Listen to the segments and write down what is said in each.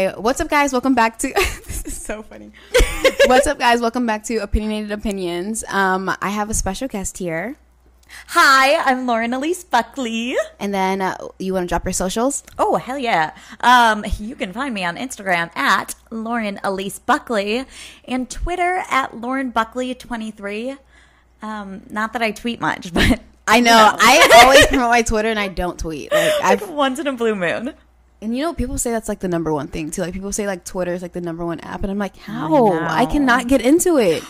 Hey, What's up, guys? Welcome back to. this is so funny. What's up, guys? Welcome back to Opinionated Opinions. Um, I have a special guest here, Hi, I'm Lauren Elise Buckley. and then uh, you want to drop your socials? Oh, hell yeah. Um, you can find me on Instagram at Lauren Elise Buckley and Twitter at Lauren Buckley23. Um, not that I tweet much, but I know. I always promote my Twitter, and I don't tweet. Like, I've once in a blue moon. And you know people say that's like the number one thing too. Like people say like Twitter is like the number one app, and I'm like, how? know. I cannot get into it.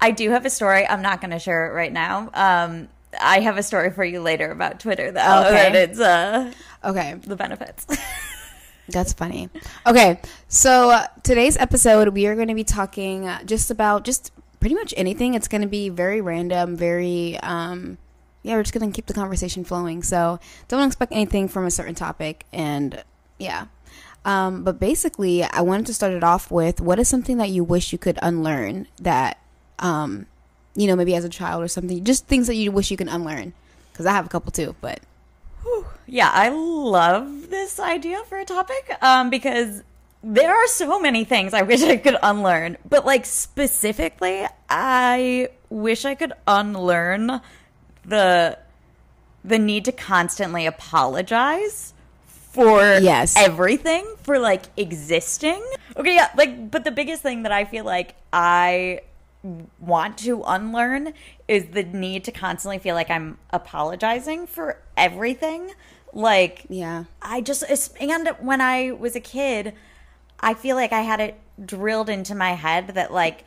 I do have a story. I'm not going to share it right now. Um, I have a story for you later about Twitter, though. Okay. It's uh, Okay, the benefits. That's funny. Okay, so uh, today's episode we are going to be talking just about just pretty much anything. It's going to be very random, very um yeah, we're just going to keep the conversation flowing. So, don't expect anything from a certain topic and yeah. Um but basically, I wanted to start it off with what is something that you wish you could unlearn that um you know, maybe as a child or something, just things that you wish you could unlearn. Cuz I have a couple too, but Yeah, I love this idea for a topic um, because there are so many things I wish I could unlearn. But, like, specifically, I wish I could unlearn the the need to constantly apologize for Yes. everything for like existing okay yeah like but the biggest thing that i feel like i want to unlearn is the need to constantly feel like I'm apologizing for everything. Like, yeah. I just, and when I was a kid, I feel like I had it drilled into my head that, like,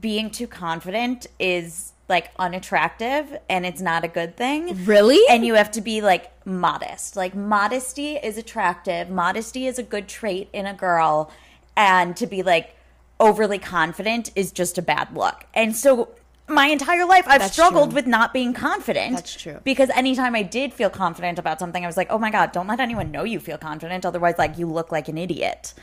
being too confident is, like, unattractive and it's not a good thing. Really? And you have to be, like, modest. Like, modesty is attractive, modesty is a good trait in a girl. And to be, like, overly confident is just a bad look. And so my entire life I've That's struggled true. with not being confident. That's true. Because anytime I did feel confident about something, I was like, "Oh my god, don't let anyone know you feel confident otherwise like you look like an idiot."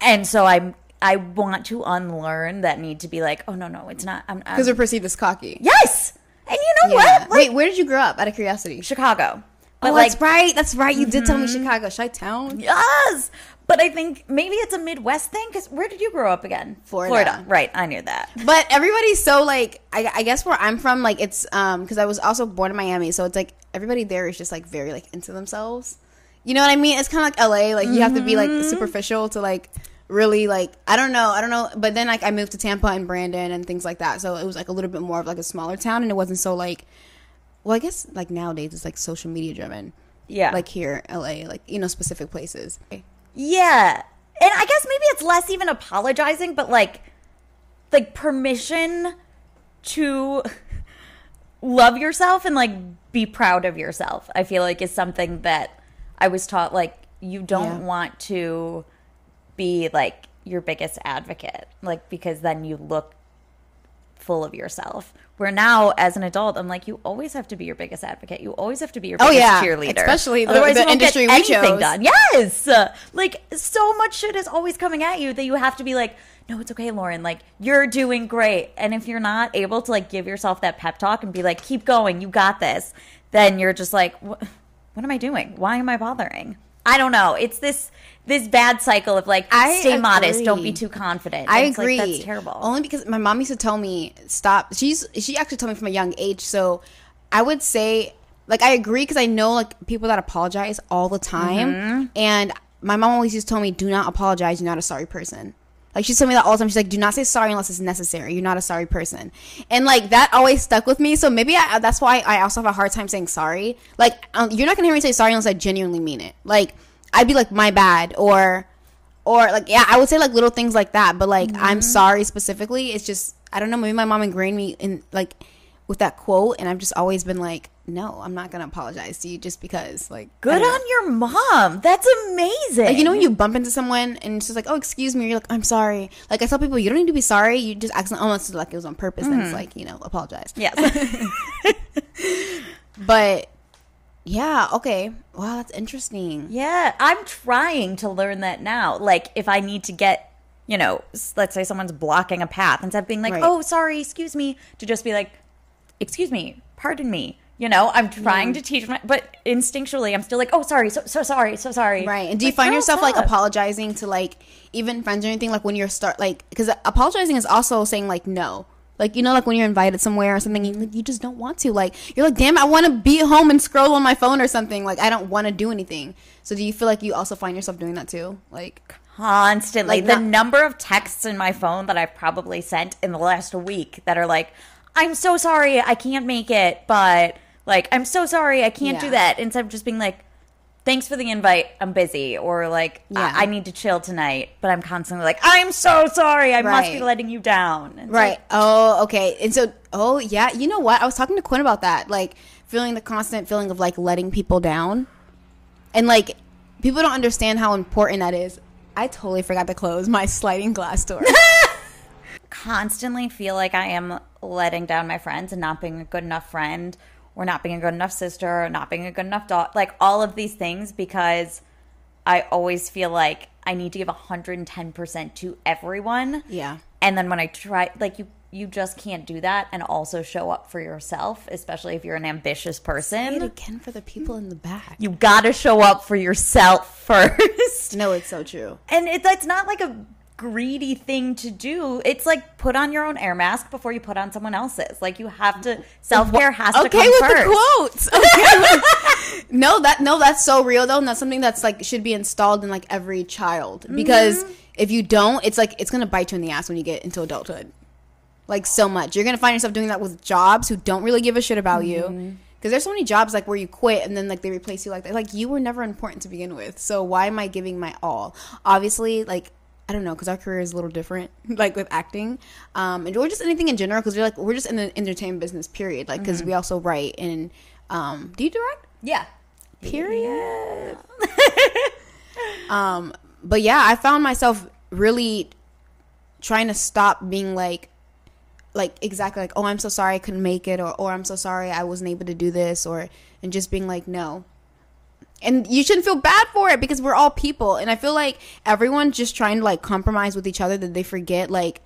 And so I'm I want to unlearn that need to be like, "Oh no, no, it's not I'm, Cuz we're perceived as cocky. Yes. And you know Yeah. what? Like Wait, where did you grow up? Out of curiosity. Chicago. But oh, like that's right. That's right. You did tell me Chicago, Chi Town. Yes. But I think maybe it's a Midwest thing cuz where did you grow up again? Florida. Florida. Right, I knew that. But everybody's so like, I, I guess where I'm from, like it's um because I was also born in Miami, so it's like everybody there is just like very like into themselves. You know what I mean? It's kind of like LA. Like you have to be like superficial to like really like I don't know, I don't know. But then like I moved to Tampa and Brandon and things like that, so it was like a little bit more of like a smaller town, and it wasn't so like. Well, I guess like nowadays it's like social media driven. Yeah. Like here, LA, like you know specific places. Yeah. And I guess maybe it's less even apologizing, but like like permission to love yourself and like be proud of yourself. I feel like is something that I was taught like you don't Yeah. want to be like your biggest advocate, like because then you look full of yourself. Where now, as an adult, I'm like, you always have to be your biggest advocate. You always have to be your Oh, yeah. cheerleader. Especially the- Otherwise, the you won't industry get we anything chose. done. Yes, like so much shit is always coming at you that you have to be like, no, it's okay, Lauren. Like you're doing great. And if you're not able to like give yourself that pep talk and be like, keep going, you got this, then you're just like, what am I doing? Why am I bothering? I don't know. It's this this bad cycle of like, I stay modest, don't be too confident. I And it's like, agree. that's terrible. Only because my mom used to tell me stop. She's she actually told me from a young age. So I would say like I agree because I know like people that apologize all the time, Mm-hmm. and my mom always used to tell me, "Do not apologize. You're not a sorry person." Like she told me that all the time. She's like, "Do not say sorry unless it's necessary. You're not a sorry person," and like that always stuck with me. So maybe I, that's why I also have a hard time saying sorry. Like um, you're not gonna hear me say sorry unless I genuinely mean it. Like I'd be like, "My bad," or or like yeah i would say like little things like that but like Mm-hmm. i'm sorry specifically it's just i don't know maybe my mom ingrained me in like with that quote and i've just always been like no i'm not gonna apologize to you just because like Good on your mom. That's amazing. like you know when you bump into someone and it's just like oh excuse me you're like i'm sorry like i tell people you don't need to be sorry you just accidentally almost like it was on purpose then it's like you know apologize yes. but yeah okay wow that's interesting Yeah, I'm trying to learn that now. Like, if I need to get, you know, let's say someone's blocking a path, instead of being like, Right. oh, sorry, excuse me, to just be like, excuse me, pardon me, You know, I'm trying to teach my, but instinctually, I'm still like, oh, sorry, so so sorry, so sorry. Right. And do you Like, find girl, yourself like apologizing to like even friends or anything like when you're start like because apologizing is also saying like no. Like you know, like when you're invited somewhere or something, you, like, you just don't want to. Like you're like, damn, I want to be at home and scroll on my phone or something. Like I don't want to do anything. So do you feel like you also find yourself doing that too? Like constantly Like the not- number of texts in my phone that I've probably sent in the last week that are like, "I'm so sorry, I can't make it," but like, "I'm so sorry, I can't do that," instead of just being like. Thanks for the invite. I'm busy, or like Yeah. I, I need to chill tonight. But I'm constantly like, I'm so sorry. I must be letting you down. It's Right. like, oh, okay. And so, oh, yeah. You know what? I was talking to Quinn about that. Like, feeling the constant feeling of like letting people down. And like, people don't understand how important that is. I totally forgot to close my sliding glass door. constantly feel like I am letting down my friends and not being a good enough friend or not being a good enough sister or not being a good enough daughter. Like all of these things because I always feel like I need to give 110% to everyone. yeah. And then when I try, like you, you just can't do that and also show up for yourself, especially if you're an ambitious person. again for the people in the back. You gotta show up for yourself first. No, it's so true. And it, that's not like a greedy thing to do. It's like put on your own air mask before you put on someone else's. Like you have to self care has to come Okay come with first. the quotes. Okay. no, that no, that's so real though, and that's something that's like should be installed in like every child because Mm-hmm. if you don't, it's like it's gonna bite you in the ass when you get into adulthood. Like so much, you're gonna find yourself doing that with jobs who don't really give a shit about Mm-hmm. you. Because there's so many jobs like where you quit and then like they replace you like that. Like you were never important to begin with. So why am I giving my all? Obviously, like I don't know, because our career is a little different, like with acting, um, and or just anything in general. Because we're like we're just in the entertainment business, period. Like because we also write and um, do you direct? Yeah. Period. um, but yeah, I found myself really trying to stop being like, like exactly like, oh, I'm so sorry I couldn't make it, or or I'm so sorry I wasn't able to do this, or and just being like, no. And you shouldn't feel bad for it because we're all people, and I feel like everyone's just trying to like compromise with each other that they forget like.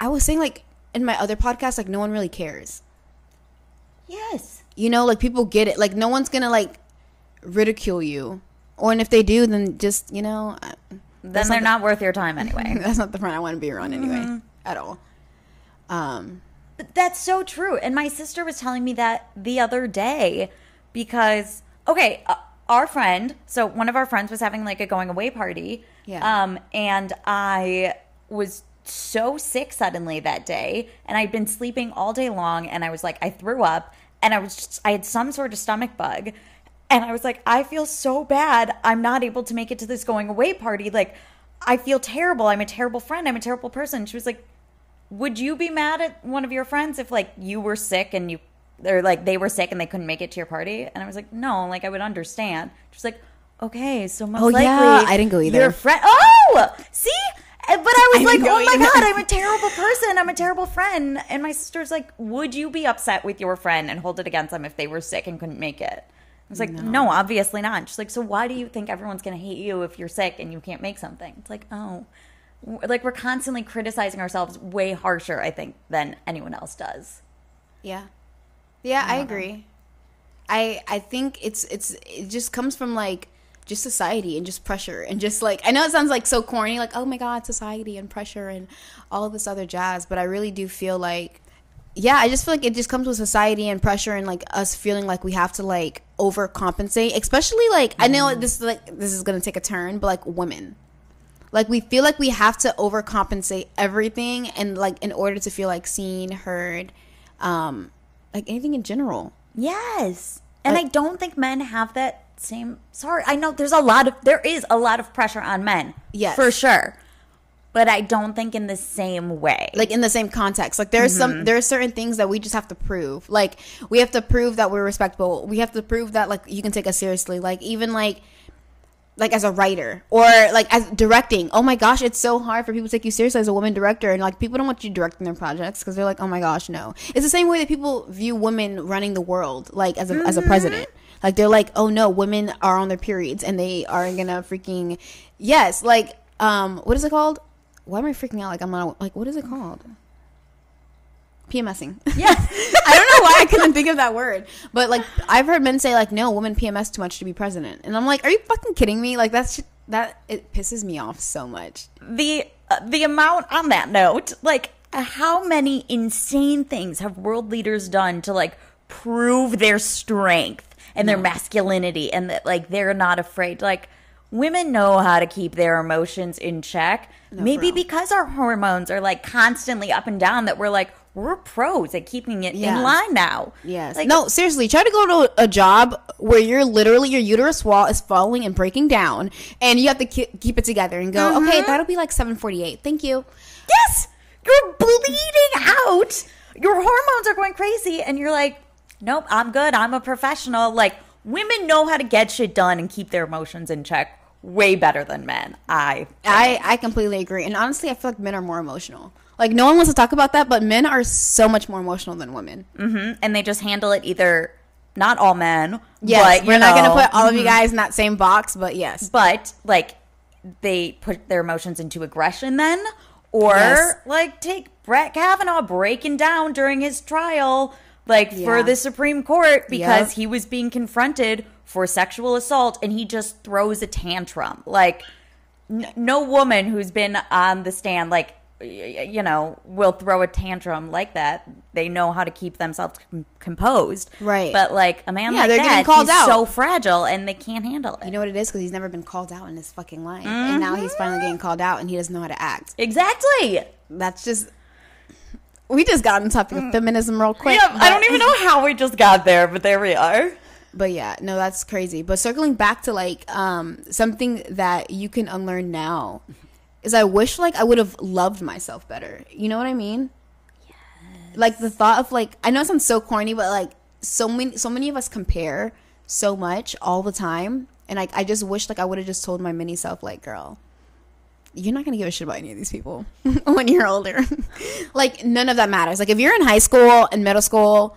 I was saying like in my other podcast, like no one really cares. Yes. You know, like people get it. Like no one's gonna like ridicule you, or and if they do, then just you know, uh, Then they're not not worth your time anyway. that's not the friend I want to be around anyway, at all. Um, But that's so true. And my sister was telling me that the other day because, okay, uh, our friend, so one of our friends was having like a going away party. Yeah. Um, and I was so sick suddenly that day and I'd been sleeping all day long and I was like, I threw up and I was just, I had some sort of stomach bug. And I was like, I feel so bad. I'm not able to make it to this going away party. Like, I feel terrible. I'm a terrible friend. I'm a terrible person. She was like, would you be mad at one of your friends if like you were sick and you or like they were sick and they couldn't make it to your party? And I was like, no, like I would understand. She's like, okay, so most Oh, likely yeah, I didn't go either. Your friend, oh, see. But I was I like, oh my either. god, I'm a terrible person. I'm a terrible friend. And my sister's like, would you be upset with your friend and hold it against them if they were sick and couldn't make it? I was like, no, obviously not. She's like, so why do you think everyone's going to hate you if you're sick and you can't make something? It's like, oh, like we're constantly criticizing ourselves way harsher, I think, than anyone else does. yeah, yeah, I agree. I I think it's it's it just comes from like just society and just pressure and just like I know it sounds like so corny, like oh my god, society and pressure and all of this other jazz, but I really do feel like yeah, I just feel like it just comes with society and pressure and like us feeling like we have to like overcompensate, especially like I know this is like this is gonna take a turn, but like women. Like we feel like we have to overcompensate everything and like in order to feel like seen, heard, um, like anything in general. Yes. And Like- I don't think men have that same sorry, I know there's a lot of there is a lot of pressure on men. Yes. For sure. But I don't think in the same way. like in the same context like there's some mm-hmm. there are certain things that we just have to prove like we have to prove that we're respectable we have to prove that like you can take us seriously like even like like as a writer or like as directing. Oh my gosh it's so hard for people to take you seriously as a woman director and like people don't want you directing their projects because they're like oh my gosh no. It's the same way that people view women running the world like as a, as a president. Like they're like oh no women are on their periods and they are gonna freaking yes like um what is it called? Why am i freaking out? Like i'm not like what is it called PMSing. Yeah. I don't know why I couldn't think of that word, but like I've heard men say like, "No, women PMS too much to be president," and I'm like, "Are you fucking kidding me?" Like that's that it pisses me off so much. the uh, the amount on that note, like how many insane things have world leaders done to like prove their strength and their masculinity and that like they're not afraid like women know how to keep their emotions in check maybe real. because our hormones are like constantly up and down that we're like we're pros at keeping it Yeah. in line now Yes. like no, seriously, try to go to a job where you're literally your uterus wall is falling and breaking down, and you have to ki- keep it together and go, mm-hmm. okay, that'll be like seven forty eight. Thank you. Yes, you're bleeding out. Your hormones are going crazy, and you're like, nope, I'm good. I'm a professional. Like, women know how to get shit done and keep their emotions in check way better than men. I, I I completely agree, and honestly, I feel like men are more emotional. Like no one wants to talk about that, but men are so much more emotional than women. Mm-hmm. and they just handle it either. Not all men. Yes, but, we're you not gonna put all of you mm-hmm. guys in that same box, but yes, but like they put their emotions into aggression then or Yes. like take Brett Kavanaugh breaking down during his trial like for the Supreme Court because Yep. he was being confronted for sexual assault and he just throws a tantrum like n- no woman who's been on the stand like you know will throw a tantrum like that they know how to keep themselves com- composed Right. but like a man Yeah, like they're that getting called he's out. so fragile and they can't handle it you know what it is because he's never been called out in his fucking life, and now he's finally getting called out, and he doesn't know how to act. exactly That's just. We just got on topic of feminism real quick. Yeah, I don't even know how we just got there, but there we are. But yeah, no, that's crazy. But circling back to like um something that you can unlearn now is I wish like I would have loved myself better. You know what I mean? Yes. Like the thought of like I know it sounds so corny, but like so many so many of us compare so much all the time. And like I just wish like I would have just told my mini self like, girl, you're not gonna give a shit about any of these people when you're older. like none of that matters. Like if you're in high school and middle school,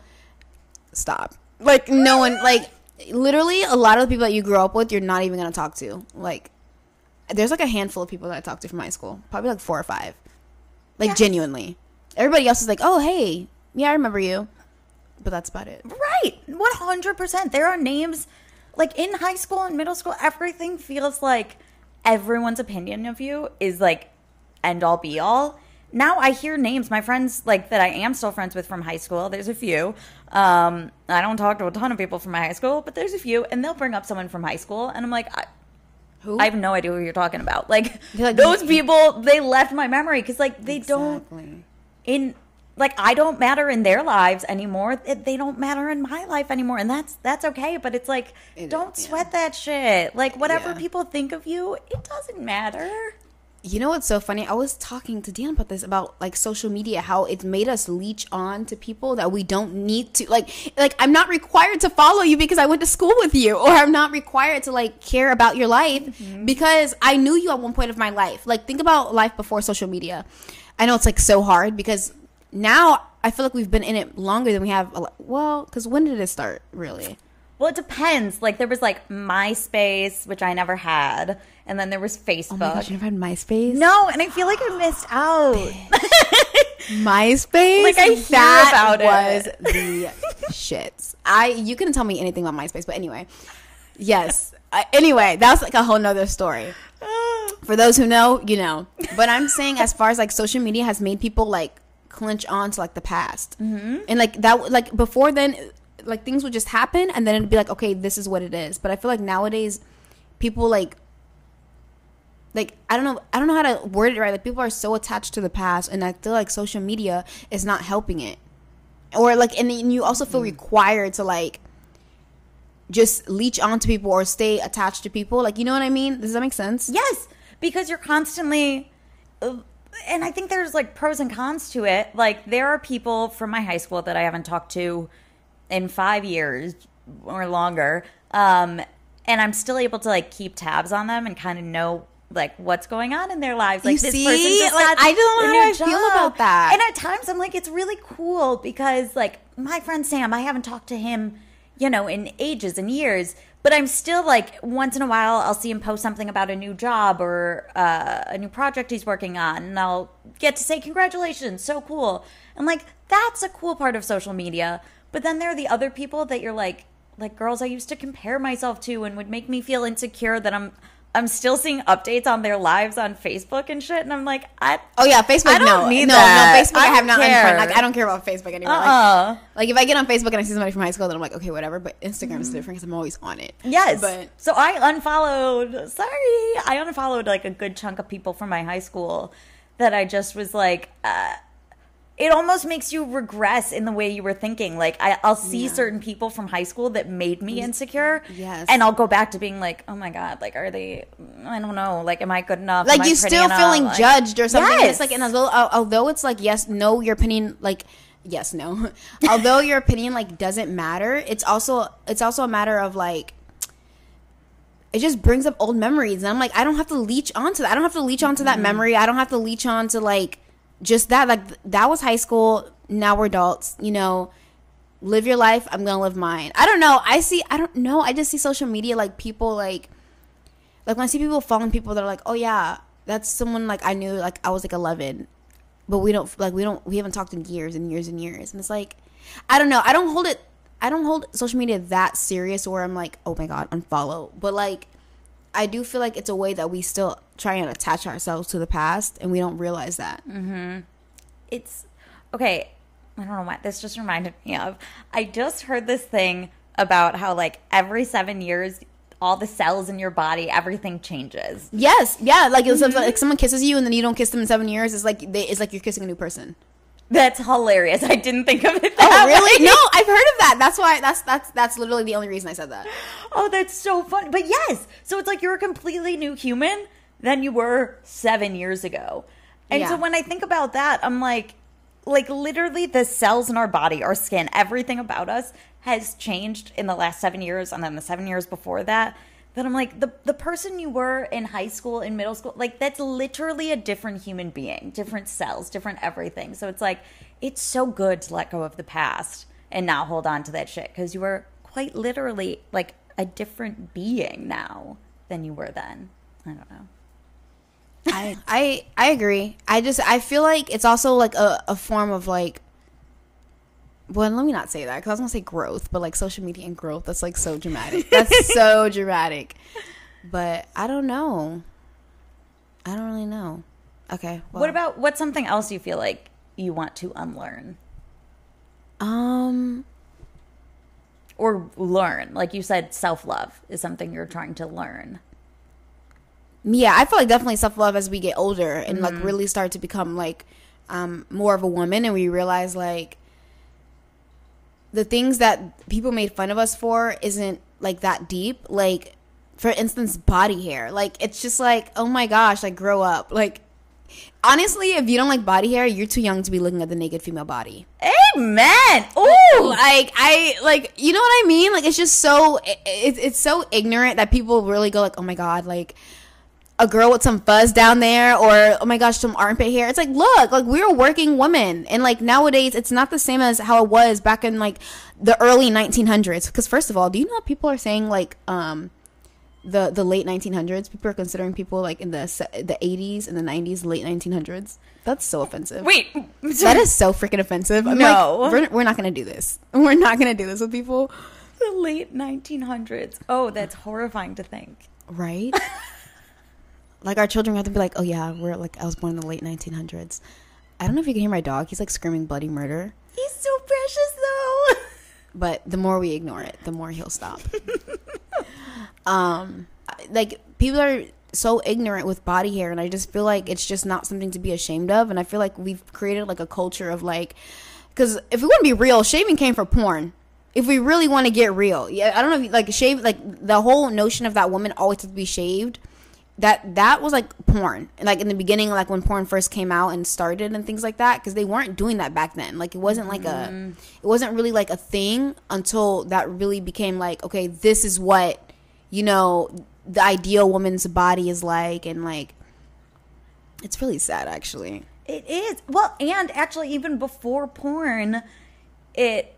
stop. Like no one like literally a lot of the people that you grew up with, you're not even gonna talk to. Like there's like a handful of people that I talked to from high school, probably like four or five. Like genuinely, everybody else is like, oh hey, yeah, I remember you, but that's about it. Right. 100%. There are names, like in high school and middle school, everything feels like everyone's opinion of you is like end all be all. Now I hear names, my friends like that I am still friends with from high school. There's a few. Um, I don't talk to a ton of people from my high school, but there's a few, and they'll bring up someone from high school, and I'm like, I, Who? I have no idea who you're talking about. Like, like, those "You- people, they left my memory because like they don't in like I don't matter in their lives anymore. They don't matter in my life anymore, and that's that's okay. But it's like It- don't yeah. sweat that shit. Like whatever Yeah. people think of you, it doesn't matter. You know what's so funny? I was talking to Dan about this about like social media, how it's made us leech on to people that we don't need to. Like, like I'm not required to follow you because I went to school with you, or I'm not required to like care about your life Mm-hmm. because I knew you at one point of my life. Like, think about life before social media. I know it's like so hard because now I feel like we've been in it longer than we have. a Well, because when did it start? Really? Well, it depends. Like there was like MySpace, which I never had, and then there was Facebook. Oh my gosh, you never had MySpace? no, and I feel like I missed out. MySpace. Like, I hear that about was it. the shits. I you couldn't tell me anything about MySpace, but anyway, yes. Uh, anyway, that's like a whole nother story. For those who know, you know. But I'm saying, as far as like social media has made people like clinch on to like the past, mm-hmm. and like that, like before then, like things would just happen, and then it'd be like, okay, this is what it is. But I feel like nowadays, people like like I don't know I don't know how to word it right. Like people are so attached to the past, and I feel like social media is not helping it. Or like, and then you also feel required to like just leech onto people or stay attached to people. Like you know what I mean? Does that make sense? Yes, because you're constantly uh, and I think there's like pros and cons to it. Like there are people from my high school that I haven't talked to in 5 years or longer. Um and I'm still able to like keep tabs on them and kind of know like what's going on in their lives. Like You this see? person just Like, I don't know how I feel about that. And at times I'm like, it's really cool because like my friend Sam, I haven't talked to him, you know, in ages and years. But I'm still like once in a while I'll see him post something about a new job or uh, a new project he's working on, and I'll get to say congratulations, so cool. And like that's a cool part of social media. But then there are the other people that you're like, like girls I used to compare myself to and would make me feel insecure that I'm I'm still seeing updates on their lives on Facebook and shit, and I'm like, I Oh yeah, Facebook. I don't no, need no, that. no. Facebook. I, I have unfriended. Like I don't care about Facebook anymore. Like, uh like if I get on Facebook and I see somebody from high school, then I'm like, okay, whatever. But Instagram is different because I'm always on it. Yes. but so I unfollowed. Sorry, I unfollowed like a good chunk of people from my high school that I just was like. Uh, it almost makes you regress in the way you were thinking. Like I, I'll see Yeah. certain people from high school that made me insecure. Yes. and I'll go back to being like, oh my god, like are they? I don't know. Like, am I good enough? like you still enough? feeling Like- judged or something. Yes. It's like, and although, although it's like, yes, no, your opinion, like, yes, no, although your opinion like doesn't matter, it's also it's also a matter of like. It just brings up old memories, and I'm like, I don't have to leech onto that. I don't have to leech onto that mm-hmm. memory. I don't have to leech onto like just that. Like that was high school. Now we're adults. You know, live your life. I'm gonna live mine. I don't know. I see. I don't know. I just see social media like people like like when I see people following people that are like, oh yeah, that's someone like I knew like I was like 11, but we don't like we don't we haven't talked in years and years and years, and it's like, I don't know. I don't hold it. I don't hold social media that serious where I'm like, oh my god, unfollow. But like, I do feel like it's a way that we still try and attach ourselves to the past, and we don't realize that. Mm-hmm. it's okay. I don't know what this just reminded me of. I just heard this thing about how like every seven years, all the cells in your body, everything changes. Yes, yeah. Like it's like mm-hmm. someone kisses you and then you don't kiss them in seven years. It's like they, it's like you're kissing a new person. That's hilarious. I didn't think of it Oh that really? way. No, I've heard of that. That's why. That's that's that's literally the only reason I said that. Oh, that's so fun. But yes, so it's like you're a completely new human than you were seven years ago. And Yeah. so when I think about that, I'm like, like literally the cells in our body, our skin, everything about us has changed in the last seven years and then the seven years before that. That I'm like, the, the person you were in high school, in middle school, like that's literally a different human being, different cells, different everything. So it's like, it's so good to let go of the past and not hold on to that shit because you were quite literally like a different being now than you were then. I don't know. I I I agree. I just I feel like it's also like a, a form of like well, let me not say that because I was gonna say growth, but like social media and growth, that's like so dramatic. That's so dramatic. But I don't know. I don't really know. Okay. well, What about what's something else you feel like you want to unlearn um? or learn? Like you said, self love is something you're trying to learn. Yeah, I feel like definitely self love as we get older and like really start to become like um, more of a woman, and we realize like the things that people made fun of us for isn't like that deep. Like, for instance, body hair. Like, it's just like, oh my gosh, like grow up. Like, honestly, if you don't like body hair, you're too young to be looking at the naked female body. Amen. Ooh. Like I like you know what I mean? Like it's just so it, it's it's so ignorant that people really go like, "Oh my god, like a girl with some fuzz down there or oh my gosh, some armpit hair." It's like, "Look, like we're a working women." And like nowadays it's not the same as how it was back in like the early 1900s because first of all, do you know what people are saying like um the the late 1900s people are considering people like in the the 80s and the 90s late 1900s that's so offensive Wait. that is so freaking offensive. I'm No. like, we're, we're not gonna do this. We're not gonna do this with people, the late 1900s. Oh, that's horrifying to think. right? like our children have to be like, oh yeah, we're like, I was born in the late 1900s. I don't know if you can hear my dog. He's like screaming bloody murder. He's so precious, though. But the more we ignore it, the more he'll stop. um, like people are so ignorant with body hair, and I just feel like it's just not something to be ashamed of. And I feel like we've created like a culture of like, because if we want to be real, shaving came from porn. If we really want to get real, yeah, I don't know, if, like shave, like the whole notion of that woman always has to be shaved. That that was like porn, like in the beginning, like when porn first came out and started and things like that, because they weren't doing that back then. Like it wasn't like a, mm-hmm. it wasn't really like a thing until that really became like, okay, this is what you know the ideal woman's body is like, and like it's really sad actually. It is. Well, and actually, even before porn, it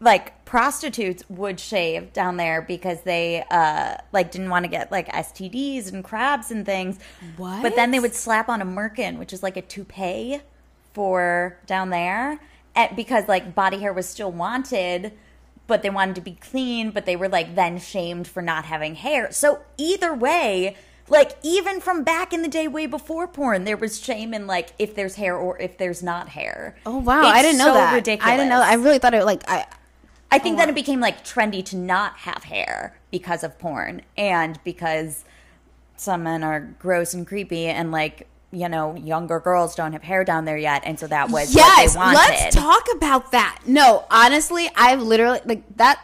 like prostitutes would shave down there because they uh like didn't want to get like STDs and crabs and things. What? But then they would slap on a merkin, which is like a toupee for down there at, because like body hair was still wanted but they wanted to be clean but they were like then shamed for not having hair so either way like even from back in the day way before porn there was shame in like if there's hair or if there's not hair Oh wow, I didn't know so that. ridiculous I didn't know. I really thought it like I. I think oh, then it became like trendy to not have hair because of porn and because some men are gross and creepy and like you know younger girls don't have hair down there yet and so that was Yes, what they wanted. let's talk about that. No, honestly, I've literally like that.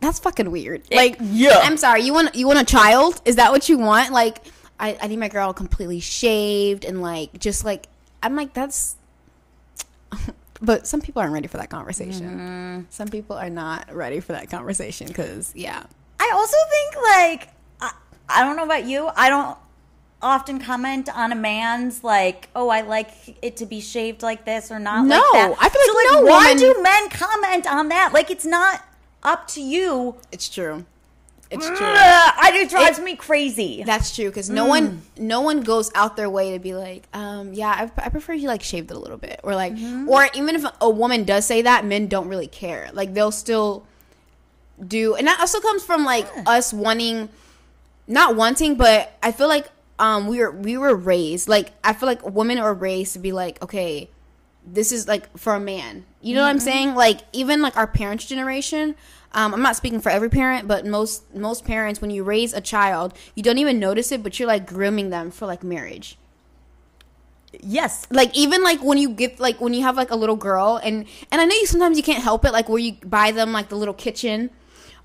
That's fucking weird. Like, yeah. I'm sorry. You want you want a child? Is that what you want? Like, I, I need my girl completely shaved and like just like I'm like that's. But some people aren't ready for that conversation. Mm-hmm. Some people are not ready for that conversation because yeah. I also think like I, I don't know about you. I don't often comment on a man's like, oh, I like it to be shaved like this or not. No, like that. I feel like so, no why woman- do men comment on that? Like it's not up to you. It's true. It's true. I it drives me crazy. That's true because no one, no one goes out their way to be like, um, yeah, I, I prefer you like shaved it a little bit, or like, or even if a woman does say that, men don't really care. Like they'll still do, and that also comes from like us wanting, not wanting, but I feel like um we were we were raised like I feel like women are raised to be like, okay, this is like for a man. You know what I'm saying? Like even like our parents' generation. Um, I'm not speaking for every parent, but most most parents, when you raise a child, you don't even notice it, but you're like grooming them for like marriage. yes. Like even like when you get like when you have like a little girl, and and I know you sometimes you can't help it, like where you buy them like the little kitchen,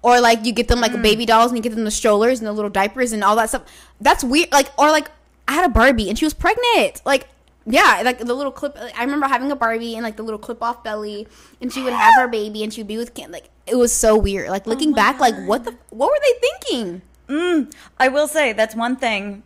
or like you get them like baby dolls and you get them the strollers and the little diapers and all that stuff. That's weird. Like or like I had a Barbie and she was pregnant. Like yeah, like the little clip. I remember having a Barbie and like the little clip off belly, and she would have her baby and she'd be with Ken. Like it was so weird. Like looking back, like what the what were they thinking? I will say that's one thing.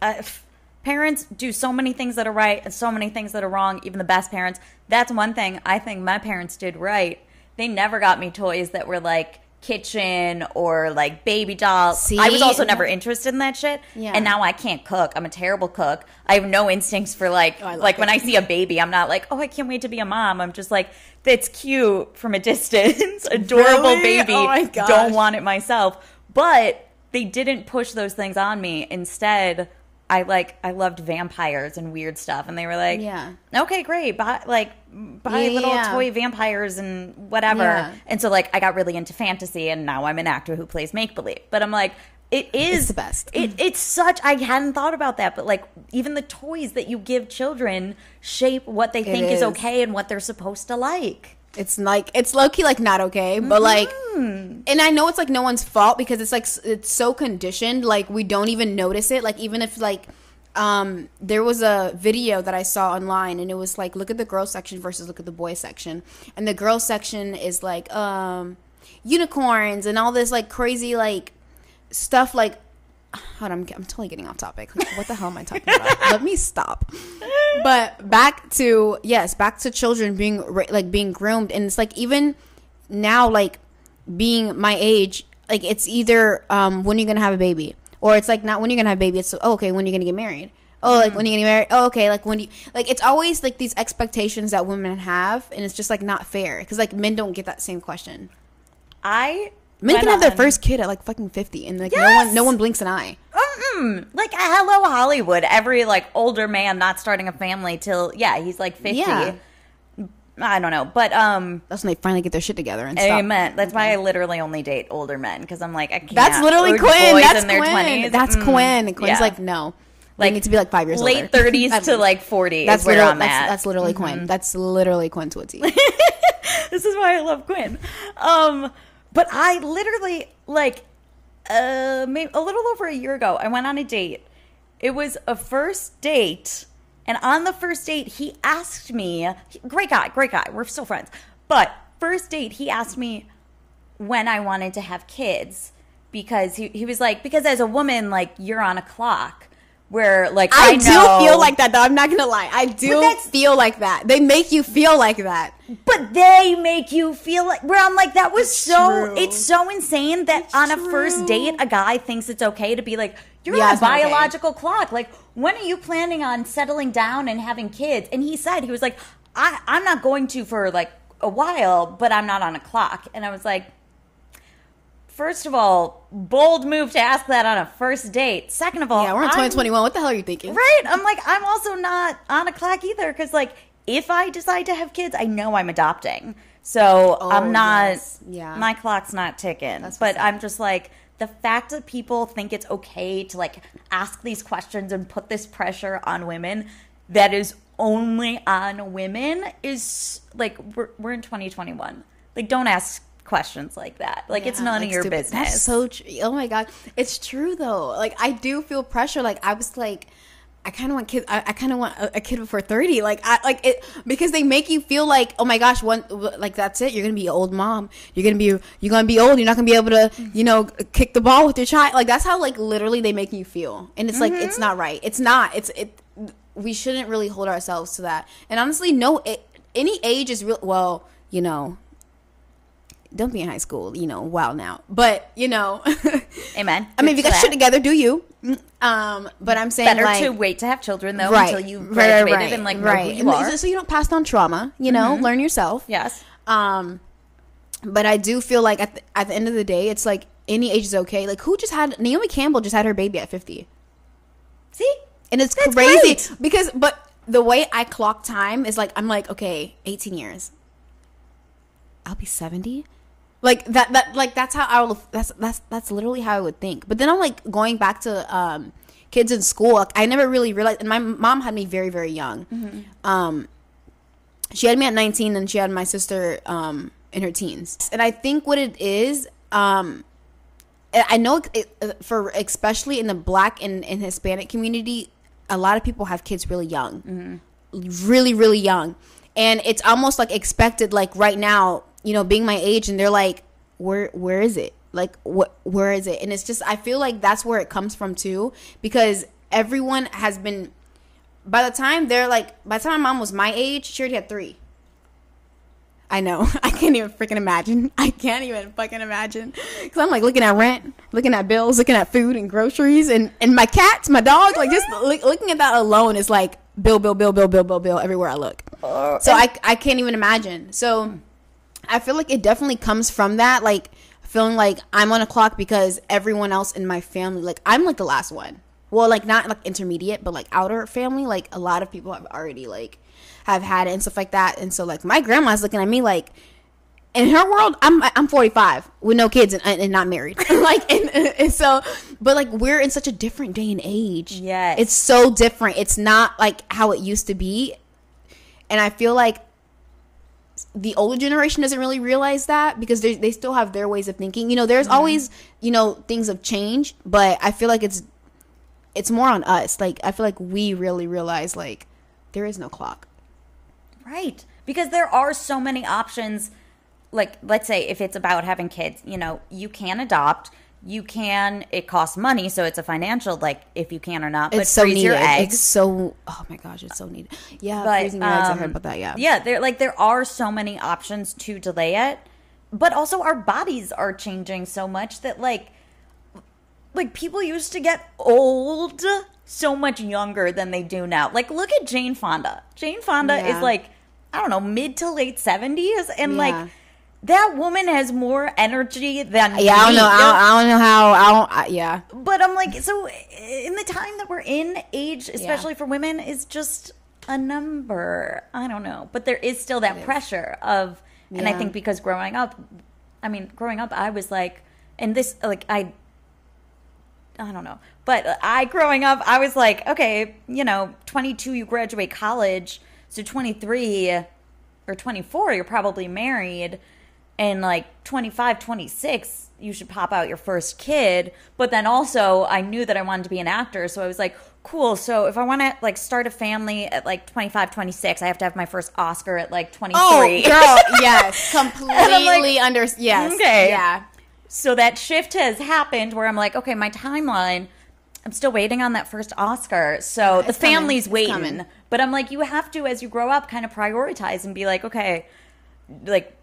Uh, f- parents do so many things that are right and so many things that are wrong. Even the best parents. That's one thing I think my parents did right. They never got me toys that were like kitchen or like baby dolls. See? I was also never interested in that shit. Yeah. And now I can't cook. I'm a terrible cook. I have no instincts for like Oh, like when I see a baby, I'm not like, oh, I can't wait to be a mom. I'm just like, that's cute from a distance. Adorable Really? baby. Oh my gosh. Don't want it myself. But they didn't push those things on me. Instead, I like I loved vampires and weird stuff, and they were like, Yeah. okay, great, buy like buy Yeah, little yeah. toy vampires and whatever." Yeah. And so like I got really into fantasy, and now I'm an actor who plays make believe. But I'm like. It is the best. It, mm. it's such. I hadn't thought about that, but like even the toys that you give children shape what they think is. is. okay and what they're supposed to like. It's like it's low key like not okay, but mm-hmm. like, and I know it's like no one's fault because it's like it's so conditioned, like we don't even notice it. Like even if like, um, there was a video that I saw online, and it was like look at the girl section versus look at the boy section, and the girl section is like um, unicorns and all this like crazy like stuff like. Hold on, I'm, I'm totally getting off topic. Like, what the hell am I talking about? Let me stop but back to yes back to children being like being groomed and it's like even now like being my age like it's either um when you're gonna have a baby or it's like not when you're gonna have a baby it's oh, okay when you're gonna get married oh like when you're gonna get married oh okay like when you like it's always like these expectations that women have and it's just like not fair because like men don't get that same question I men can have their first kid at like fucking 50 and like no one no one blinks an eye Mm, like hello Hollywood. Every like older man not starting a family till yeah he's like fifty. Yeah. I don't know, but um, that's when they finally get their shit together and stop amen. That's why I literally only date older men because I'm like I can't. That's literally Quinn. That's Quinn. 20s. That's Mm, Quinn. Quinn's yeah. like, no. Like, need to be like five years older. late thirties to like forty. That's where I'm that's, at. that's literally Quinn. That's literally Quinn Twitty. this is why I love Quinn. Um, but I literally like uh maybe a little over a year ago, I went on a date. It was a first date, and on the first date, he asked me, great guy, great guy, we're still friends. But first date, he asked me when I wanted to have kids because he, he was like, because as a woman, like you're on a clock. Where like I, I, do know, feel like that though. I'm not gonna lie. I do feel like that. They make you feel like that. But they make you feel like where I'm like that was so true. it's so insane that on a first date a guy thinks it's okay to be like You're Yeah, on a it's not okay. biological clock. Like, when are you planning on settling down and having kids? And he said, he was like, I, I'm not going to for like a while, but I'm not on a clock. And I was like, first of all, bold move to ask that on a first date. Second of all, Yeah, we're in I'm- 2021. What the hell are you thinking? Right. I'm like, I'm also not on a clock either because, like, if I decide to have kids, I know I'm adopting. So Oh, I'm not, yes. Yeah. my clock's not ticking. That's but. I'm just like, the fact that people think it's okay to, like, ask these questions and put this pressure on women that is only on women is like, we're, we're in 2021. Like, don't ask questions like that. Like, it's none like of your stupid. business. That's so true. Oh my god, it's true though. Like I do feel pressure. Like I was like, I kind of want kids. I, I kind of want a, a kid before thirty. Like I like it because they make you feel like, oh my gosh, one like that's it. You're gonna be an old mom. You're gonna be you're gonna be old. You're not gonna be able to you know kick the ball with your child. Like that's how like literally they make you feel, and it's like Mm-hmm. it's not right. It's not. It's it. We shouldn't really hold ourselves to that. And honestly, no. It, any age is real. Well, you know, don't be in high school, you know, wow now. But, you know, Amen. I mean, if you got shit together, do you? Um, but I'm saying Better like, to wait to have children, though, right, until you right, graduated right, and, like, right. you are. so- you don't pass on trauma, you know, learn yourself. Yes. Um, but I do feel like at the, at the end of the day, it's like any age is okay. Like who just had Naomi Campbell just had her baby at 50. See? And it's That's crazy great. because, but the way I clock time is like, I'm like, okay, 18 years. I'll be 70. Like that, that, like that's how I will, that's, that's, that's literally how I would think. But then I'm like going back to, um, kids in school. Like, I never really realized, and my mom had me very, very young. Um, she had me at 19 and she had my sister, um, in her teens. And I think what it is, um, I know it, uh, for especially in the black and, and Hispanic community, a lot of people have kids really young, really really young, and it's almost like expected. Like right now, you know, being my age, and they're like, "Where where is it? Like what where is it?" And it's just I feel like that's where it comes from too, because everyone has been. By the time they're like, by the time my mom was my age, she already had three. I know. I can't even freaking imagine. I can't even fucking imagine. Because I'm like looking at rent, looking at bills, looking at food and groceries, and, and my cats, my dog. Like just look, looking at that alone is like bill, bill, bill, bill, bill, bill, bill everywhere I look. Uh, so I, I can't even imagine. So I feel like it definitely comes from that. Like feeling like I'm on a clock because everyone else in my family, like I'm like the last one. Well, like not like intermediate, but like outer family. Like a lot of people have already like have had it and stuff like that. And so like my grandma's looking at me like in her world, I'm I'm 45 with no kids and, and not married. like and, and so, but like we're in such a different day and age. Yeah, it's so different. It's not like how it used to be, and I feel like the older generation doesn't really realize that because they they still have their ways of thinking. You know, there's always you know things have changed, but I feel like it's it's more on us. Like I feel like we really realize like there is no clock. Right. Because there are so many options. Like, let's say if it's about having kids, you know, you can adopt. You can, it costs money, so it's a financial, like, if you can or not. But It's so freeze needed. your eggs. It's so oh my gosh, it's so needed. Yeah, but, freezing your eggs. I um, heard about that. Yeah, Yeah, there like there are so many options to delay it, but also our bodies are changing so much that like like people used to get old so much younger than they do now. Like look at Jane Fonda. Jane Fonda Yeah. is like I don't know, mid to late 70s and Yeah. like that woman has more energy than Yeah, I don't me. know. I don't, I don't know how. I don't. I, yeah, But I'm like, so in the time that we're in, age, especially for women, is just a number. I don't know. But there is still that pressure of, and I think because growing up, I mean, growing up, I was like, and this, like, I, I don't know. But I, growing up, I was like, okay, you know, 22, you graduate college. So 23 or 24, you're probably married. And like 25, 26, you should pop out your first kid. But then also, I knew that I wanted to be an actor. So I was like, cool. So if I want to like start a family at like 25, 26, I have to have my first Oscar at like 23. Oh, girl, yes, completely like, under. Yes, okay. yeah. So that shift has happened where I'm like, okay, my timeline, I'm still waiting on that first Oscar. So the it's coming. family's It's waiting. But I'm like, you have to, as you grow up, kind of prioritize and be like, okay, like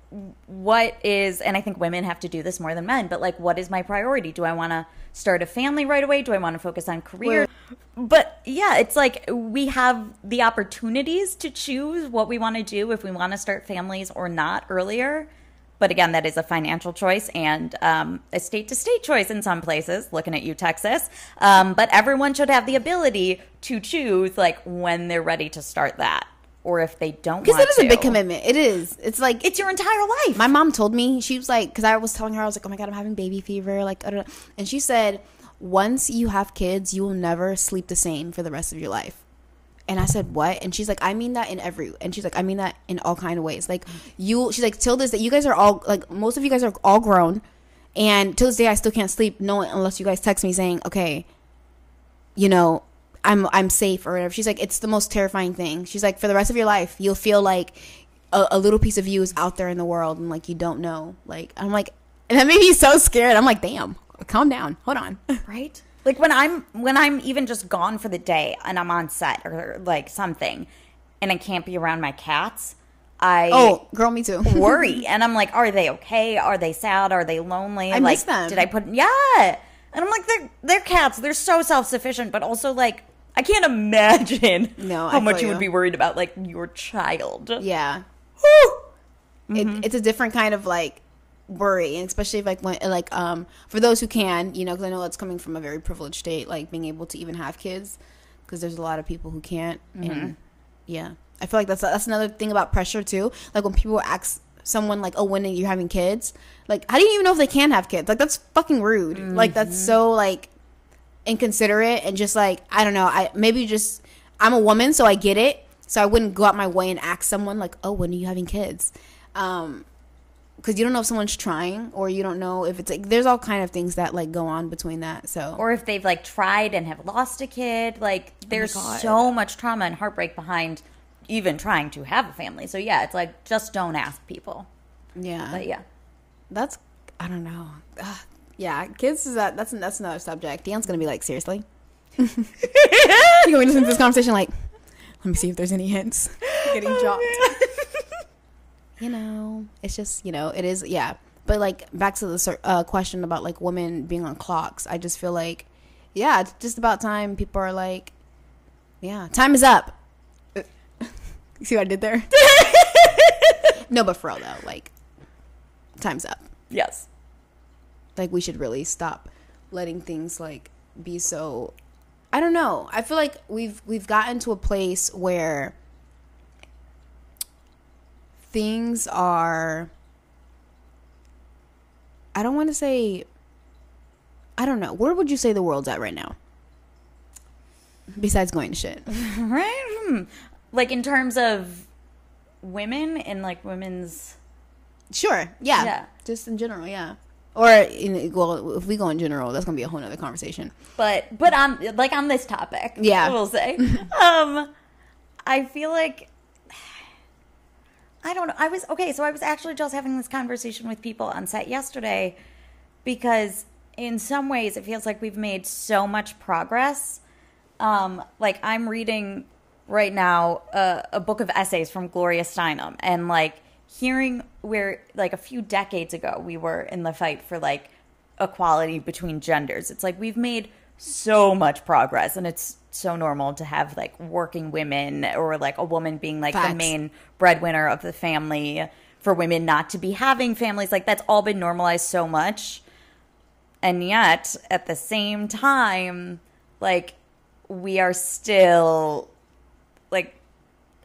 what is and I think women have to do this more than men, but like what is my priority? Do I want to start a family right away? Do I want to focus on career? But yeah, it's like we have the opportunities to choose what we want to do if we want to start families or not earlier. But again, that is a financial choice and um, a state to state choice in some places, looking at you, Texas. Um, but everyone should have the ability to choose like when they're ready to start that or if they don't Because it is a big commitment. It is. It's like It's your entire life. my mom told me she was like because i was telling her i was like oh my god i'm having baby fever like I don't know. and she said once you have kids you will never sleep the same for the rest of your life and i said what and she's like i mean that in every and she's like i mean that in all kind of ways like you she's like till this that you guys are all like most of you guys are all grown and till this day i still can't sleep no unless you guys text me saying okay you know i'm i'm safe or whatever. She's like it's the most terrifying thing. She's like for the rest of your life you'll feel like a, a little piece of you is out there in the world and like you don't know. Like i'm like and that made me so scared. I'm like damn calm down. Hold on. Right? Like when i'm when i'm even just gone for the day and i'm on set or like something and i can't be around my cats i oh girl me too. worry. And i'm like are they okay? Are they sad? Are they lonely? I like miss them. did i put yeah. And i'm like they're they're cats. They're so self-sufficient. But also like i can't imagine No, how much you you. would be worried about like your child. Yeah. Whew. it, mm-hmm. it's a different kind of like worry and especially if like when like um for those who can you know because i know it's coming from a very privileged state like being able to even have kids because there's a lot of people who can't and mm-hmm. yeah. I feel like that's that's another thing about pressure too. Like when people ask someone like oh when are you having kids? Like how do you even know if they can have kids? Like that's fucking rude. Like that's mm-hmm. so like inconsiderate and just like I don't know. I maybe just I'm a woman, so I get it. So I wouldn't go out my way and ask someone like, "Oh, when are you having kids?" Um, because you don't know if someone's trying, or you don't know if it's like there's all kind of things that like go on between that. So or if they've like tried and have lost a kid like there's Oh so much trauma and heartbreak behind even trying to have a family so yeah it's like just don't ask people yeah, but yeah that's I don't know. Ugh. Yeah, kids is that that's that's another subject. Dan's gonna be like, seriously. you gonna listen to this conversation like, let me see if there's any hints. Getting dropped. you know, it's just you know, it is yeah. But like back to the uh, question about like women being on clocks, I just feel like, yeah, it's just about time people are like, yeah, time is up. You see what I did there? no, but for real though, like, time's up. yes Like we should really stop letting things like be so. I don't know. I feel like we've we've gotten to a place where things are I don't want to say I don't know. Where would you say the world's at right now? Besides going to shit. right Hmm. like in terms of women and like women's Sure. Yeah. Yeah. Just in general, yeah. Or in, well, if we go in general, that's gonna be a whole nother conversation. but but on like on this topic Yeah. we'll say um i feel like i don't know i was okay so i was actually just having this conversation with people on set yesterday because in some ways it feels like we've made so much progress um like i'm reading right now uh, a book of essays from gloria steinem and like hearing where like a few decades ago we were in the fight for like equality between genders. It's like we've made so much progress and it's so normal to have like working women or like a woman being like the main breadwinner of the family for women not to be having families. Like that's all been normalized so much. And yet at the same time like we are still like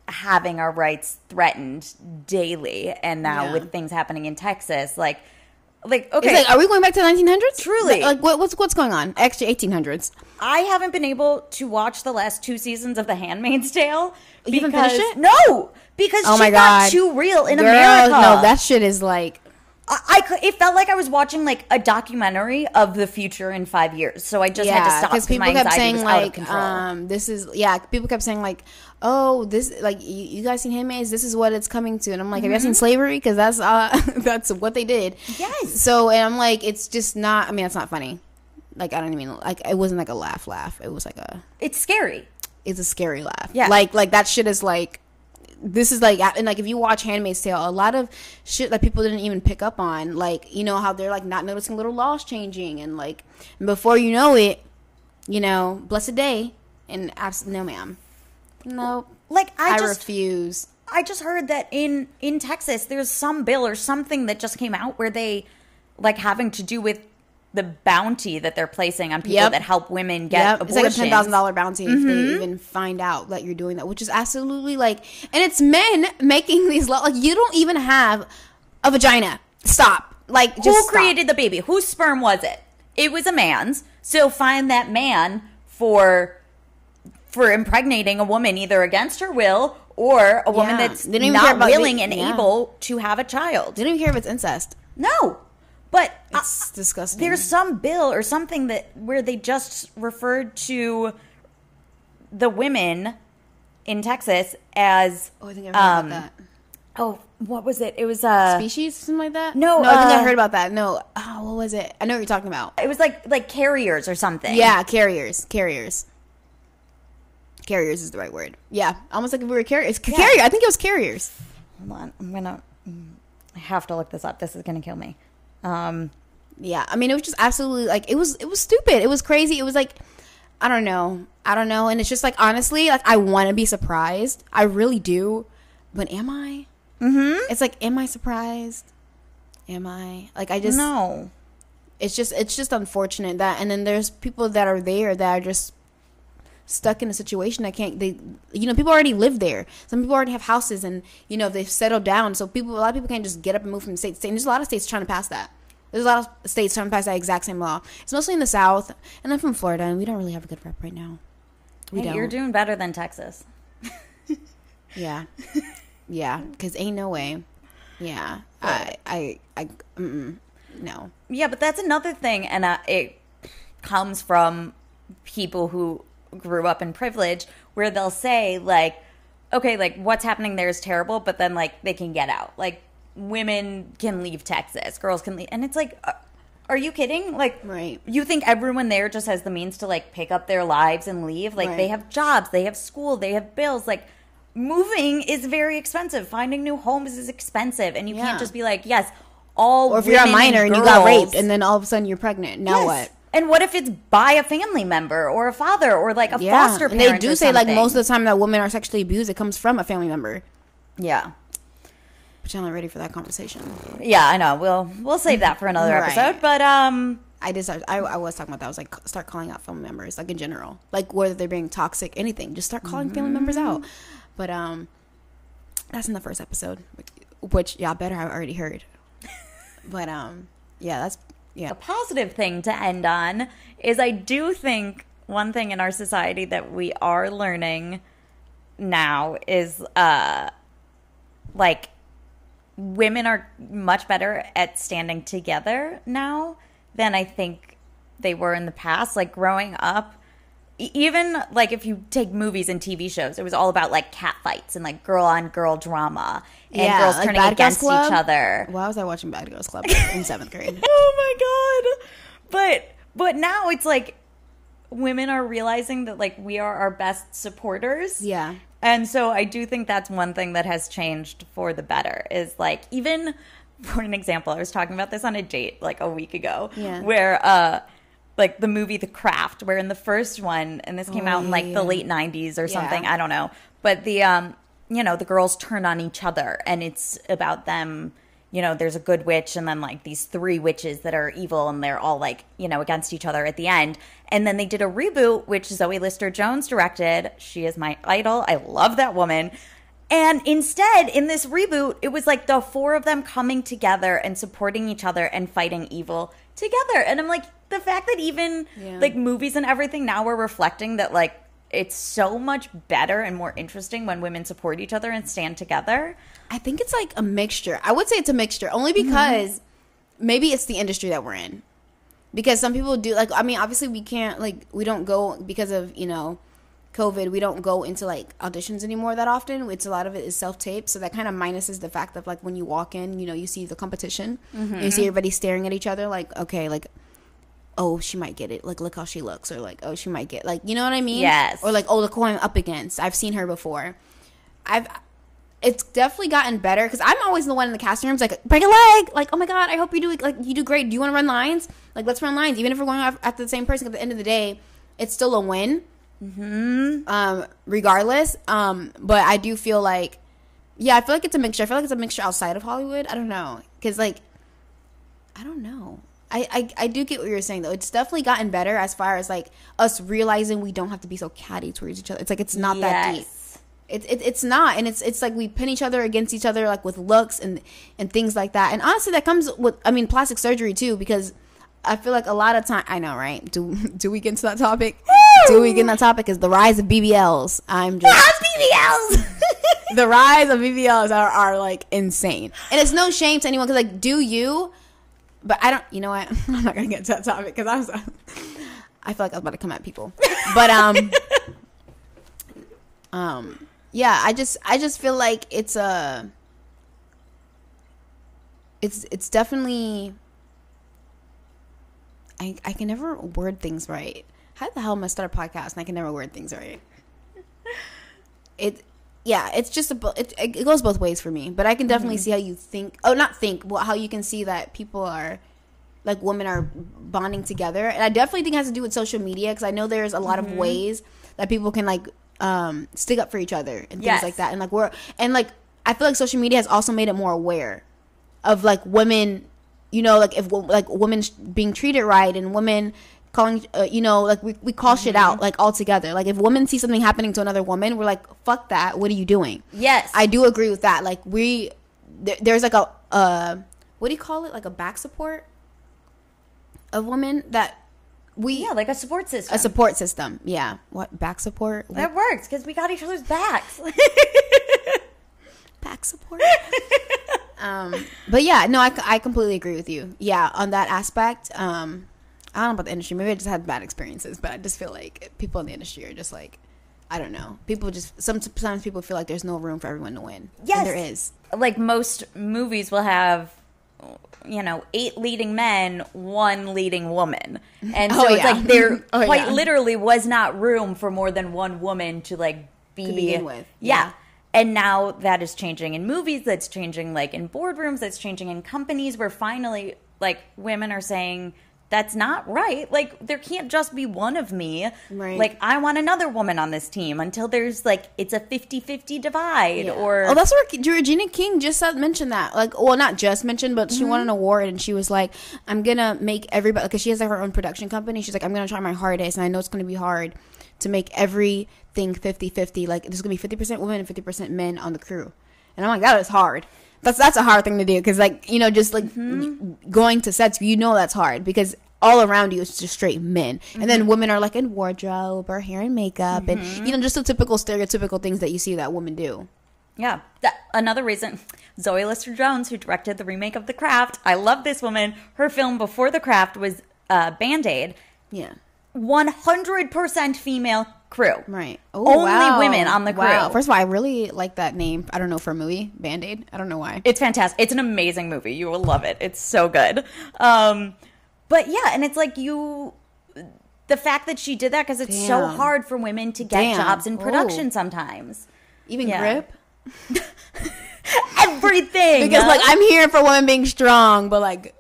having our rights threatened daily and now Yeah. with things happening in texas like like okay It's like, are we going back to the 1900s? Truly. Like, what, what's what's going on? Actually, 1800s. I haven't been able to watch the last two seasons of The Handmaid's Tale You haven't because finished it? no, because Oh she my got too real in Girl, America. no, that shit is like. I, I it felt like I was watching like a documentary of the future in five years. So I just had to stop because people kept saying like, um, this is yeah. People kept saying like, oh, this like you, you guys seen Handmaids? This is what it's coming to, and I'm like, have you guys seen Slavery? Because that's uh, that's what they did. Mm-hmm. Yes. So and I'm like, it's just not. I mean, it's not funny. Like I don't even like. It wasn't like a laugh, laugh. It was like a. it's scary. It's a scary laugh. Yeah. Like like that shit is like. This is like and like if you watch Handmaid's Tale, a lot of shit that people didn't even pick up on, like you know how they're like not noticing little laws changing, and like before you know it, you know, blessed day, and abs- no, ma'am, no, Like I, I, just refuse. I just heard that in in Texas there's some bill or something that just came out where they like having to do with the bounty that they're placing on people Yep. that help women get Yep, it's like a ten thousand dollar bounty if they mm-hmm. even find out that you're doing that, which is absolutely like, and it's men making these laws. Like you don't even have a vagina. Stop. Like just Who stop. created the baby? Whose sperm was it? It was a man's. So find that man for for impregnating a woman either against her will or a woman Yeah. that's don't even care not willing the- and yeah. able to have a child. They don't even care if it's incest. No. But uh, It's disgusting. there's some bill or something that where they just referred to the women in Texas as oh, I think I heard um, about that. oh what was it? It was uh. Species, something like that. no, no, I think I uh, heard about that. No, oh, what was it? I know what you're talking about. it was like like carriers or something. Yeah, carriers, carriers. Carriers is the right word. Yeah, almost like if we were carriers. Carrier. I think it was carriers. Hold on, I'm gonna. mm, I have to look this up. This is gonna kill me. Um, Yeah, I mean, it was just absolutely like it was. It was stupid. It was crazy. It was like, I don't know, I don't know, and it's just like honestly, like I want to be surprised. I really do, but am I? Mm-hmm. It's like, am I surprised? Am I? Like I just no. it's just it's just unfortunate that and then there's people that are there that are just stuck in a situation I can't they you know people already live there. Some people already have houses and you know they've settled down. So people a lot of people can't just get up and move from state to state. And there's a lot of states trying to pass that. There's a lot of states trying to pass that exact same law. It's mostly in the south and i'm from florida and we don't really have a good rep right now. We Hey, don't. you're doing better than Texas. yeah. Yeah because ain't no way. Yeah i i i no. Yeah, but that's another thing, and uh, it comes from people who grew up in privilege, where they'll say like, "Okay, like what's happening there is terrible," but then like they can get out. Like women can leave Texas, girls can leave, and it's like. Uh, are you kidding? Like, Right. you think everyone there just has the means to like pick up their lives and leave? Like, they have jobs, they have school, they have bills. Like, moving is very expensive. Finding new homes is expensive, and you Yeah. can't just be like, yes, all or if you're a minor and you got raped and then all of a sudden you're pregnant now Yes. what And what if it's by a family member or a father or like a foster and parent? they do say like most of the time that women are sexually abused, it comes from a family member. yeah, But I'm not ready for that conversation. yeah, I know. We'll we'll save that for another Right. episode. But um, I did. Start, I, I was talking about that. I was like, start calling out family members, like in general, like whether they're being toxic, anything. Just start calling family members out. But um, that's in the first episode, which, which y'all better have already heard. But um, yeah, that's yeah. a positive thing to end on is I do think one thing in our society that we are learning now is uh like women are much better at standing together now than I think they were in the past. Like growing up, even like if you take movies and TV shows, it was all about like cat fights and like girl on girl drama and Yeah, girls like turning Bad against Club. each other. Why was I watching Bad Girls Club in seventh grade? oh my god but but now it's like women are realizing that like we are our best supporters Yeah. and so i do think that's one thing that has changed for the better is like even for an example i was talking about this on a date like a week ago Yeah. where uh like the movie the craft where in the first one and this came Oh, out in like yeah, the late 90s or something Yeah. i don't know. But the um you know the girls turn on each other and it's about them you know there's a good witch and then like these three witches that are evil and they're all like you know against each other at the end. And then they did a reboot which zoe lister jones directed. She is my idol. I love that woman. And instead in this reboot it was like the four of them coming together and supporting each other and fighting evil together. And i'm like the fact that even Yeah. like movies and everything now we're reflecting that like it's so much better and more interesting when women support each other and stand together I think it's like a mixture. I would say it's a mixture only mm-hmm. because maybe it's the industry that we're in. Because some people do like I mean obviously we can't like we don't go because of, you know, COVID, we don't go into like auditions anymore that often. It's a lot of it is self-tape, so that kind of minuses the fact of like when you walk in, you know, you see the competition. You see mm-hmm. everybody staring at each other like okay, like oh, she might get it. Like look how she looks or like oh, she might get like, you know what I mean? Yes. Or like oh, look who I'm up against. I've seen her before. I've it's definitely gotten better because I'm always the one in the casting rooms like break a leg, like oh my god, I hope you do like you do great. Do you want to run lines? Like let's run lines, even if we're going off after the same person. At the end of the day, it's still a win, mm-hmm. um, regardless. Um, but I do feel like, yeah, I feel like it's a mixture. I feel like it's a mixture outside of Hollywood. I don't know because like, I don't know. I, I, I do get what you're saying though. It's definitely gotten better as far as like us realizing we don't have to be so catty towards each other. It's like it's not that deep. Yes. It, it, it's not and it's it's like we pin each other against each other like with looks and and things like that and honestly that comes with i mean plastic surgery too because i feel like a lot of time i know right do do we get into that topic do we get into that topic is the rise of bbls i'm just BBLs. the rise of bbls are, are like insane and it's no shame to anyone because like do you but i don't you know what? I'm not gonna get to that topic because i was i feel like i was about to come at people. But um um yeah i just i just feel like it's a it's it's definitely i i can never word things right. How the hell am i start a podcast and i can never word things right? It yeah it's just a it, it goes both ways for me but i can definitely see how you think oh not think well how you can see that people are like women are bonding together and i definitely think it has to do with social media because i know there's a lot of ways that people can like um stick up for each other and things Yes. like that and like we're and like i feel like social media has also made it more aware of like women you know like if like women being treated right and women calling uh, you know like we, we call shit out like all together like if women see something happening to another woman we're like fuck that what are you doing yes. I do agree with that. Like we, there, there's like a, uh, what do you call it? Like a back support of women that we yeah, like a support system. a support system. Yeah, what back support? What, that works because we got each other's backs. back support. um, but yeah, no, I, I completely agree with you. Yeah, on that aspect. Um, I don't know about the industry. Maybe I just had bad experiences, but I just feel like people in the industry are just like, I don't know. People just sometimes people feel like there's no room for everyone to win. And Yes. there is. like most movies will have you know eight leading men one leading woman and oh, so Oh, it's yeah. like there Oh, quite yeah. literally was not room for more than one woman to like be begin with, yeah. yeah. and now that is changing in movies that's changing like in boardrooms that's changing in companies where finally like women are saying that's not right like there can't just be one of me Right. like i want another woman on this team until there's like it's a 50-50 divide Yeah. or oh, that's where Regina King just said, mentioned that. Like, well, not just mentioned, but she won Mm-hmm. an award, and she was like, "I'm gonna make everybody because she has like her own production company. She's like, I'm gonna try my hardest, and I know it's gonna be hard to make everything 50-50. Like, there's gonna be fifty percent women and fifty percent men on the crew, and I'm like, that is hard. That's that's a hard thing to do because like you know just like Mm-hmm. going to sets, you know that's hard because. All around you is just straight men, and Mm-hmm. then women are like in wardrobe or hair and makeup, and you know just the typical stereotypical things that you see that women do. Yeah. That, another reason, Zoe Lister Jones, who directed the remake of The Craft, I love this woman. Her film before The Craft was uh, Band Aid. Yeah. 100% female crew. Right. Oh, Only wow. women on the crew. Wow. First of all, I really like that name. I don't know for a movie, Band Aid. I don't know why. It's fantastic. It's an amazing movie. You will love it. It's so good. Um, but yeah, and it's like you. The fact that she did that because it's so hard for women to get Damn. jobs in production Oh. sometimes. Even Yeah. grip. Everything. Because like I'm here for women being strong, but like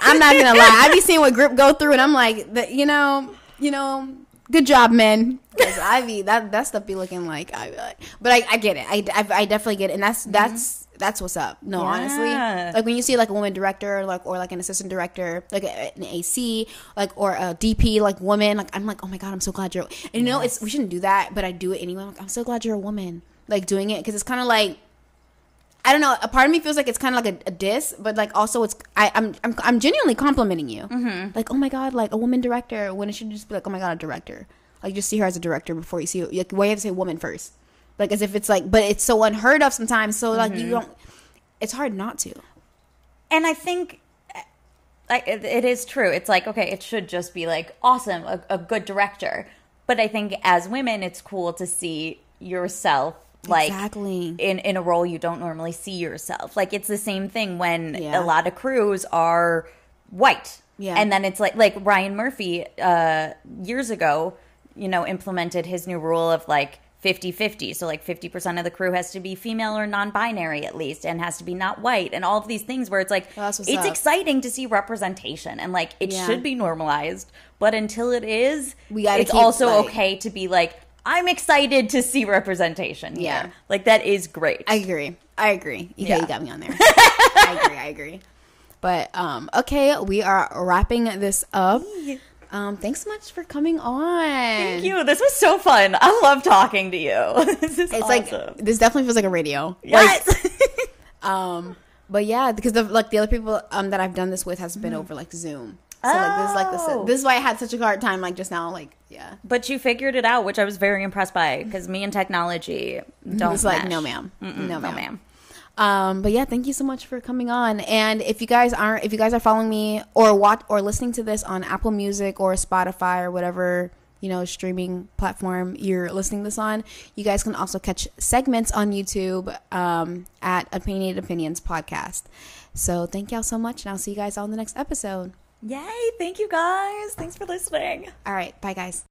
I'm not gonna lie. I be seeing what grip go through, and I'm like, you know, you know, good job, men. Because I be that that stuff be looking like I be like, but I, I get it. I, I, I definitely get it, and that's mm-hmm. that's that's what's up. No, Yeah. honestly, like when you see like a woman director, like or like an assistant director, like a, an AC, like or a DP, like woman, like I'm like, oh my god, I'm so glad you're. And you know, it's we shouldn't do that, but I do it anyway. I'm, like, I'm so glad you're a woman, like doing it because it's kind of like. I don't know. A part of me feels like it's kind of like a, a diss, but like also it's I, I'm I'm I'm genuinely complimenting you. Mm-hmm. Like, oh my god, like a woman director. When it should just be like, oh my god, a director. Like, just see her as a director before you see. Like, why you have to say woman first? Like, as if it's like, but it's so unheard of sometimes. So like, you don't. It's hard not to. and I think like it, it is true. It's like okay, it should just be like awesome, a, a good director. But I think as women, it's cool to see yourself like Exactly. in in a role you don't normally see yourself. Like it's the same thing when Yeah. a lot of crews are white. Yeah. and then it's like like Ryan Murphy uh, years ago, you know, implemented his new rule of like 50-50 so like 50% of the crew has to be female or non-binary at least and has to be not white and all of these things where it's like Well, it's up. exciting to see representation and like it Yeah. should be normalized but until it is We gotta it's also like- okay to be like i'm excited to see representation here. Yeah. like that is great I agree. I agree. Yeah. you got me on there. I agree. I agree. But um, okay, we are wrapping this up. Um, thanks so much for coming on. Thank you. This was so fun. I love talking to you. this is It's awesome. like this definitely feels like a radio. Like, um, but yeah, because the like the other people um that I've done this with has been over like Zoom. So like this is like Mm-hmm. Oh. this. This is why I had such a hard time like just now. Like yeah, but you figured it out, which I was very impressed by because me and technology don't. it's like no ma'am, Mm-mm, no no ma'am. ma'am. Um, but yeah, thank you so much for coming on. And if you guys aren't, if you guys are following me or watch or listening to this on Apple Music or Spotify or whatever you know streaming platform you're listening this on, you guys can also catch segments on YouTube um, at Opinionated Opinions Podcast. So thank y'all so much, and I'll see you guys on the next episode. Yay! Thank you guys. Thanks for listening. All right, bye guys.